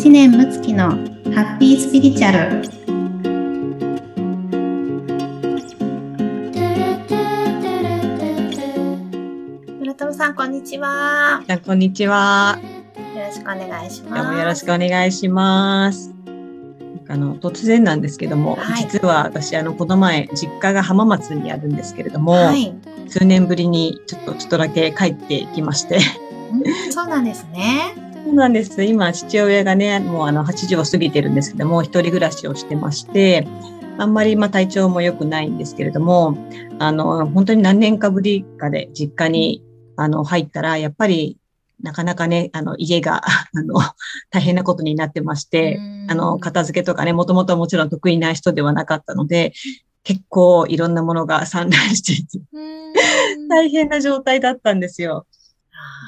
知念睦月のハッピースピリチュアル。村友さんこんにちは。じゃこんにちは。よろしくお願いします。よろしくお願いします。あの突然なんですけども、はい。実は私あのこの前実家が浜松にあるんですけれども、はい、数年ぶりにちょっとちょっとだけ帰ってきまして、うんそうなんですねそうなんです。今父親がねもうあの80を過ぎてるんですけども、一人暮らしをしてまして。あんまりまあ体調も良くないんですけれども、あの、本当に何年かぶりかで実家にあの入ったら、やっぱりなかなかね、あの家が あの大変なことになってまして、あの、片付けとかね、もともともちろん得意な人ではなかったので、け結構いろんなものが散乱していて、うん 大変な状態だったんですよ。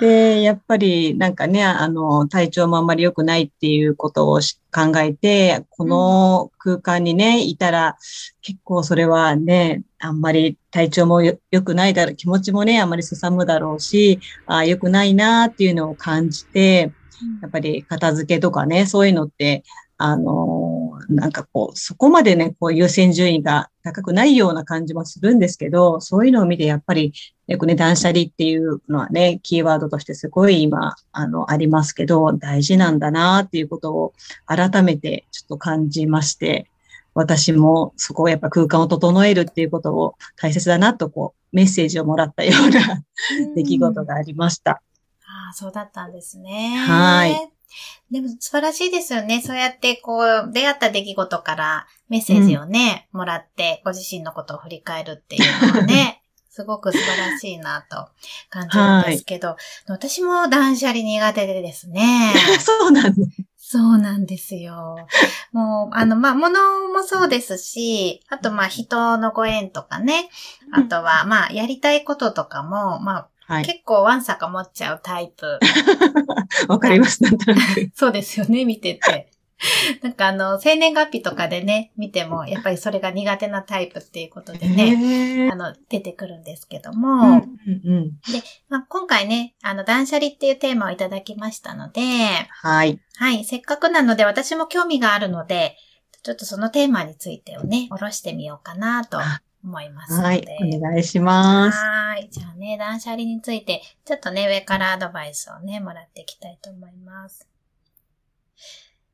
で、やっぱりなんかね、あの、体調もあんまり良くないっていうことをし考えて、この空間にね、いたら、結構それはね、あんまり体調もよ良くないだろう、気持ちもね、あんまりすさむだろうし、ああ、良くないなっていうのを感じて、やっぱり片付けとかね、そういうのって、あのーなんかこう、そこまでね、こう優先順位が高くないような感じもするんですけど、そういうのを見てやっぱり、よくね、断捨離っていうのはね、キーワードとしてすごい今、あの、ありますけど、大事なんだなっていうことを改めてちょっと感じまして、私もそこをやっぱ空間を整えるっていうことを大切だなとこう、メッセージをもらったような 出来事がありました。ああ、そうだったんですね。はい。でも素晴らしいですよね。そうやってこう、出会った出来事からメッセージをね、もらって、ご自身のことを振り返るっていうのはね、すごく素晴らしいなと感じるんですけど、私も断捨離苦手でですね。そうなんです。そうなんですよ。もう、あの、まあ、物もそうですし、あと、まあ、人のご縁とかね。あとは、まあ、やりたいこととかも、まあ、はい。結構ワンサか持っちゃうタイプ。わかります、なんとなく。そうですよね、見てて。なんかあの、生年月日とかでね、見ても、やっぱりそれが苦手なタイプっていうことでね、ねあの、出てくるんですけどうも、んうんまあ、今回ね、あの、断捨離っていうテーマをいただきましたので、はい。はい、せっかくなので私も興味があるので、ちょっとそのテーマについてをね、おろしてみようかなと思いますので。はい。お願いします。はーい。じゃあね、断捨離について、ちょっとね、上からアドバイスをね、もらっていきたいと思います。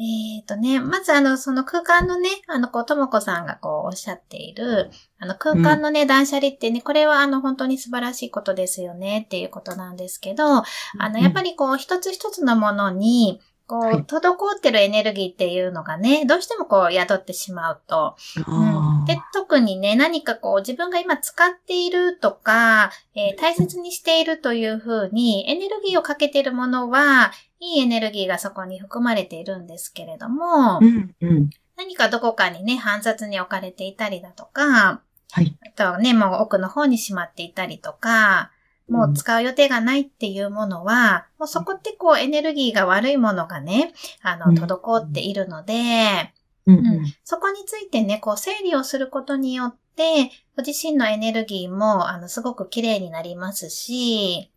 えーとね、まずあの、その空間のね、あの、こう、ともこさんがこう、おっしゃっている、あの、空間のね、断捨離ってね、これはあの、本当に素晴らしいことですよね、っていうことなんですけど、あの、やっぱりこう、一つ一つのものに、こう、はい。滞ってるエネルギーっていうのがね、どうしてもこう、宿ってしまうと、うん、で、特にね、何かこう自分が今使っているとか、えー大切にしているというふうにエネルギーをかけているものは、いいエネルギーがそこに含まれているんですけれども、うんうん。何かどこかにね、反殺に置かれていたりだとか、はい。あとはね、もう奥の方にしまっていたりとか、もう使う予定がないっていうものは、もうそこってこうエネルギーが悪いものがね、あの、うん。滞っているので、うん。うん。そこについてね、こう整理をすることによって、ご自身のエネルギーも、あの、すごく綺麗になりますし、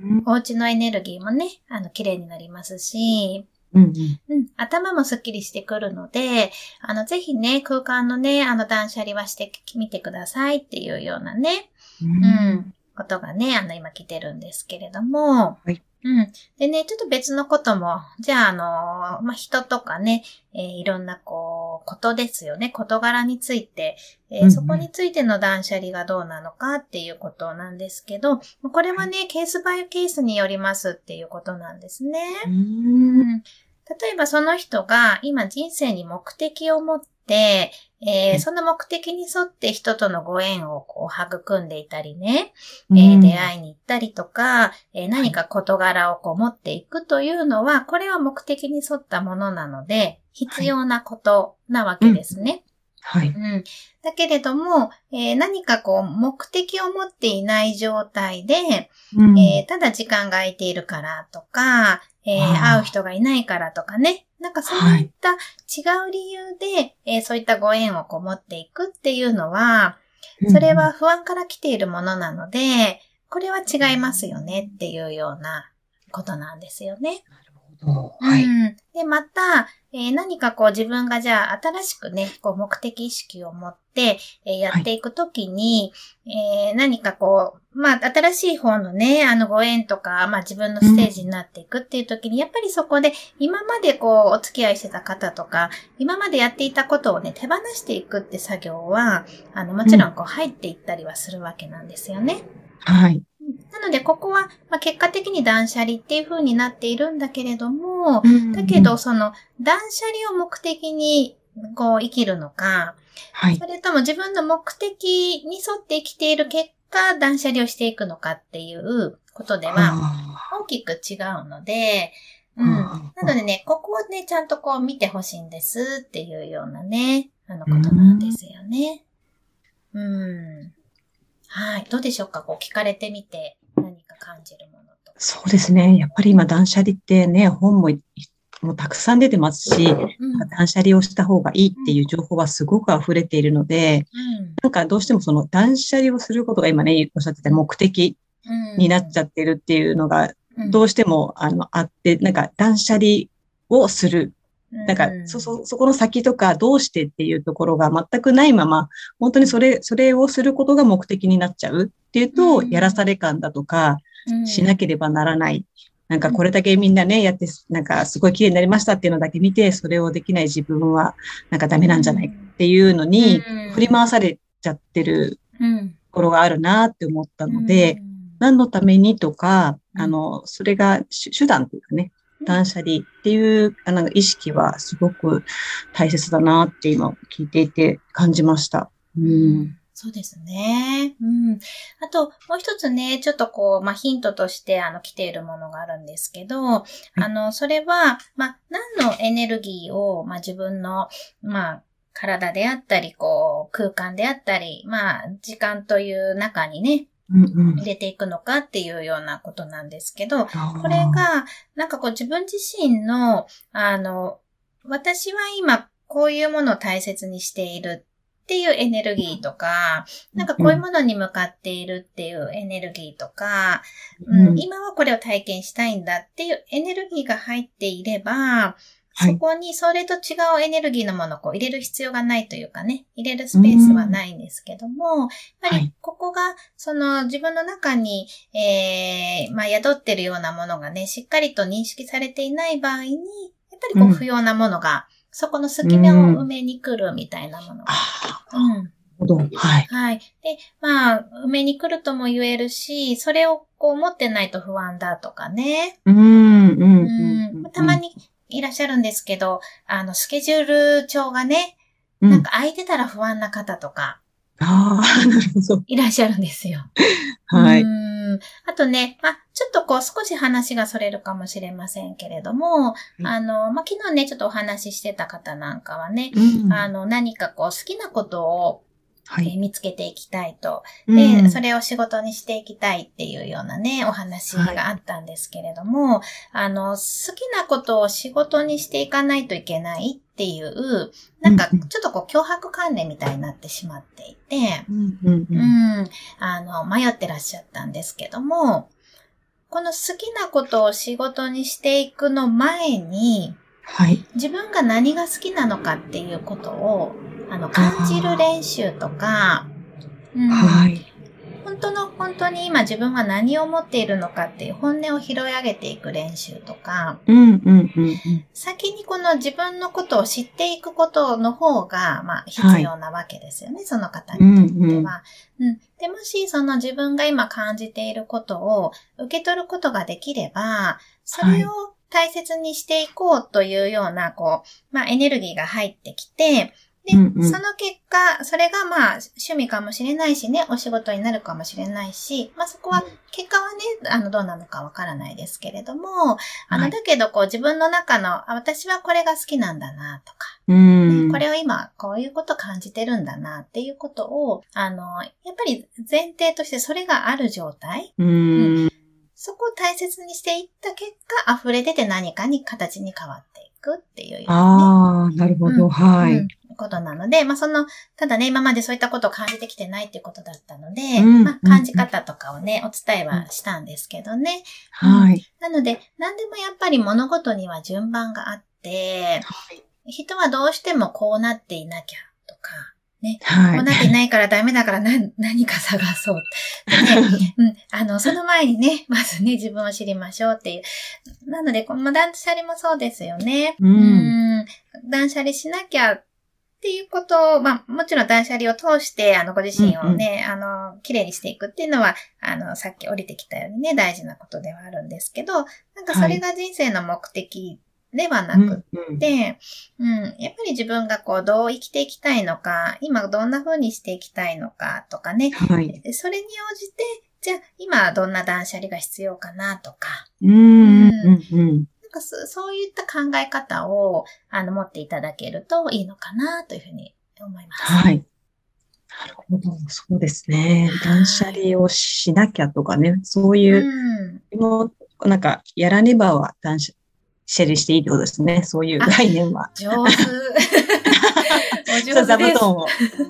うん。お家のエネルギーもね、あの、綺麗になりますし、うんうん、頭もスッキリしてくるので、あの、ぜひね、空間のね、あの、断捨離はしてみてくださいっていうようなね、ううんん、ことがね、あの、今来てるんですけれども、はい。うん。でね、ちょっと別のことも、じゃあ、あの、まあ、人とかね、えーいろんな、こう、ことですよね、事柄について、えーうんうん。そこについての断捨離がどうなのかっていうことなんですけど、これはね、ケースバイケースによりますっていうことなんですね。ううんん。例えばその人が今人生に目的を持って、えーはいその目的に沿って人とのご縁をこう育んでいたりね、えー出会いに行ったりとか、えー何か事柄をこう持っていくというのは、これは目的に沿ったものなので、必要なことなわけですね。はい。うん。だけれども、えー何かこう目的を持っていない状態で、うんえーただ時間が空いているからとか、えー会う人がいないからとかね。なんかそういった違う理由で、えーそういったご縁をこう持っていくっていうのは、それは、不安から来ているものなので、これは違いますよねっていうようなことなんですよね。はい。うん、で、また、えー、何かこう自分がじゃあ新しくね、こう目的意識を持って、えー、やっていくときに、はい、えー、何かこう、まあ新しい方のね、あのご縁とか、まあ自分のステージになっていくっていうときに、うん、やっぱりそこで今までこうお付き合いしてた方とか、今までやっていたことをね、手放していくって作業は、あのもちろんこう入っていったりはするわけなんですよね。うん、はい。なので、ここは、まあ、結果的に断捨離っていう風になっているんだけれども、うんうん、だけど、その、断捨離を目的に、こう、生きるのか、はい。それとも自分の目的に沿って生きている結果、断捨離をしていくのかっていうことでは、大きく違うので、うん。なのでね、ここをね、ちゃんとこう見てほしいんですっていうようなね、あのことなんですよね。うん。はい。どうでしょうか？こう聞かれてみて何か感じるものと。そうですね。やっぱり今断捨離ってね、本ももうたくさん出てますし、うん、断捨離をした方がいいっていう情報はすごく溢れているので、うん、なんかどうしてもその断捨離をすることが今ね、おっしゃってた目的になっちゃってるっていうのが、どうしてもあのあって、なんか断捨離をするなんか、そ、そ、そこの先とかどうしてっていうところが全くないまま、本当にそれ、それをすることが目的になっちゃうっていうと、やらされ感だとか、しなければならない。なんかこれだけみんなね、やって、なんかすごい綺麗になりましたっていうのだけ見て、それをできない自分はなんかダメなんじゃないっていうのに振り回されちゃってるところがあるなって思ったので、何のためにとか、あの、それが手段というかね、断捨離っていうあの意識はすごく大切だなって今聞いていて感じました。うん、そうですね。うん。あと、もう一つね、ちょっとこう、まあ、ヒントとして、あの、来ているものがあるんですけど、あの、それは、まあ、何のエネルギーを、まあ、自分の、まあ、体であったり、こう、空間であったり、まあ、時間という中にね、入れていくのかっていうようなことなんですけど、これが、なんかこう自分自身の、あの、私は今こういうものを大切にしているっていうエネルギーとか、なんかこういうものに向かっているっていうエネルギーとか、うん、今はこれを体験したいんだっていうエネルギーが入っていれば、そこにそれと違うエネルギーのものをこう入れる必要がないというかね、入れるスペースはないんですけども、やっぱりここがその自分の中に、えー、まあ宿ってるようなものがね、しっかりと認識されていない場合に、やっぱりこう不要なものが、そこの隙間を埋めに来るみたいなものが。うん。はい。はい。で、まあ、埋めに来るとも言えるし、それをこう持ってないと不安だとかね。うん、うん、うん。たまにいらっしゃるんですけど、あの、スケジュール帳がね、なんか空いてたら不安な方とか、ああ、なるほど。いらっしゃるんですよ。はい。あとね、まあ、ちょっとこう少し話がそれるかもしれませんけれども、うん、あの、まあ、昨日ね、ちょっとお話ししてた方なんかはね、うん、あの、何かこう好きなことをはい、見つけていきたいと。で、うん、それを仕事にしていきたいっていうようなね、お話があったんですけれども、はい、あの、好きなことを仕事にしていかないといけないっていう、なんか、ちょっとこう、脅迫観念みたいになってしまっていて、うん、うん、あの、迷ってらっしゃったんですけども、この好きなことを仕事にしていくの前に、はい、自分が何が好きなのかっていうことをあの、感じる練習とか、うん、はい。本当の本当に今自分は何を思っているのかっていう本音を拾い上げていく練習とか、うんうんうんうん、先にこの自分のことを知っていくことの方が、まあ、必要なわけですよね、はい、その方にとっては、うん、うん、で。もしその自分が今感じていることを受け取ることができれば、それを大切にしていこうというような、こう、まあ、エネルギーが入ってきて、で、うんうん、その結果、それがまあ趣味かもしれないしね、お仕事になるかもしれないし、まあそこは、結果はね、あの、どうなのかわからないですけれども、あの、だけどこう自分の中の、あ私はこれが好きなんだなとか、ね、これを今こういうこと感じてるんだなっていうことを、あの、やっぱり前提としてそれがある状態、うん、そこを大切にしていった結果、溢れ出て何かに形に変わっていく。くっていうような、ね。ああ、なるほど、はい、うん、ことなので、まあその、ただね、今までそういったことを感じてきてないっていうことだったので、うん、まあ感じ方とかをね、お伝えはしたんですけどね。はい。なので、何でもやっぱり物事には順番があって、はい、人はどうしてもこうなっていなきゃとか、ね。はい。こうなってないからダメだから何、何か探そう。ね、うん。あの、その前にね、まずね、自分を知りましょうっていう。なので、この断捨離もそうですよね。うん。うん断捨離しなきゃっていうことを、まあ、もちろん断捨離を通して、あの、ご自身をね、うんうん、あの、綺麗にしていくっていうのは、あの、さっき降りてきたようにね、大事なことではあるんですけど、なんかそれが人生の目的ではなくって、うん、うん、やっぱり自分がこう、どう生きていきたいのか、今どんな風にしていきたいのかとかね、はい、それに応じて、じゃあ今どんな断捨離が必要かなとか、うん、うんなんかそういった考え方をあの持っていただけるといいのかなというふうに思います。はい。なるほど。そうですね。断捨離をしなきゃとかね、そういう、うん、なんか、やらねばは断捨シェリしていいってことですね。そういう概念は。上手。お 上手座布団を、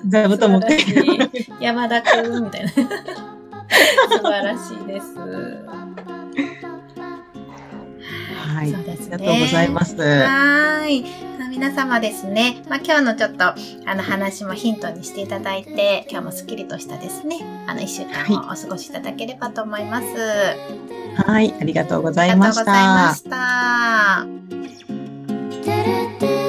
座布団持って山田くんみたいな。素晴らしいです。はい。ね。ありがとうございます。はい。皆様ですね、まあ、今日のちょっとあの話もヒントにしていただいて、今日もすっきりとしたですね、あの1週間をお過ごしいただければと思います。はい、ありがとうございました。ありがとうございました。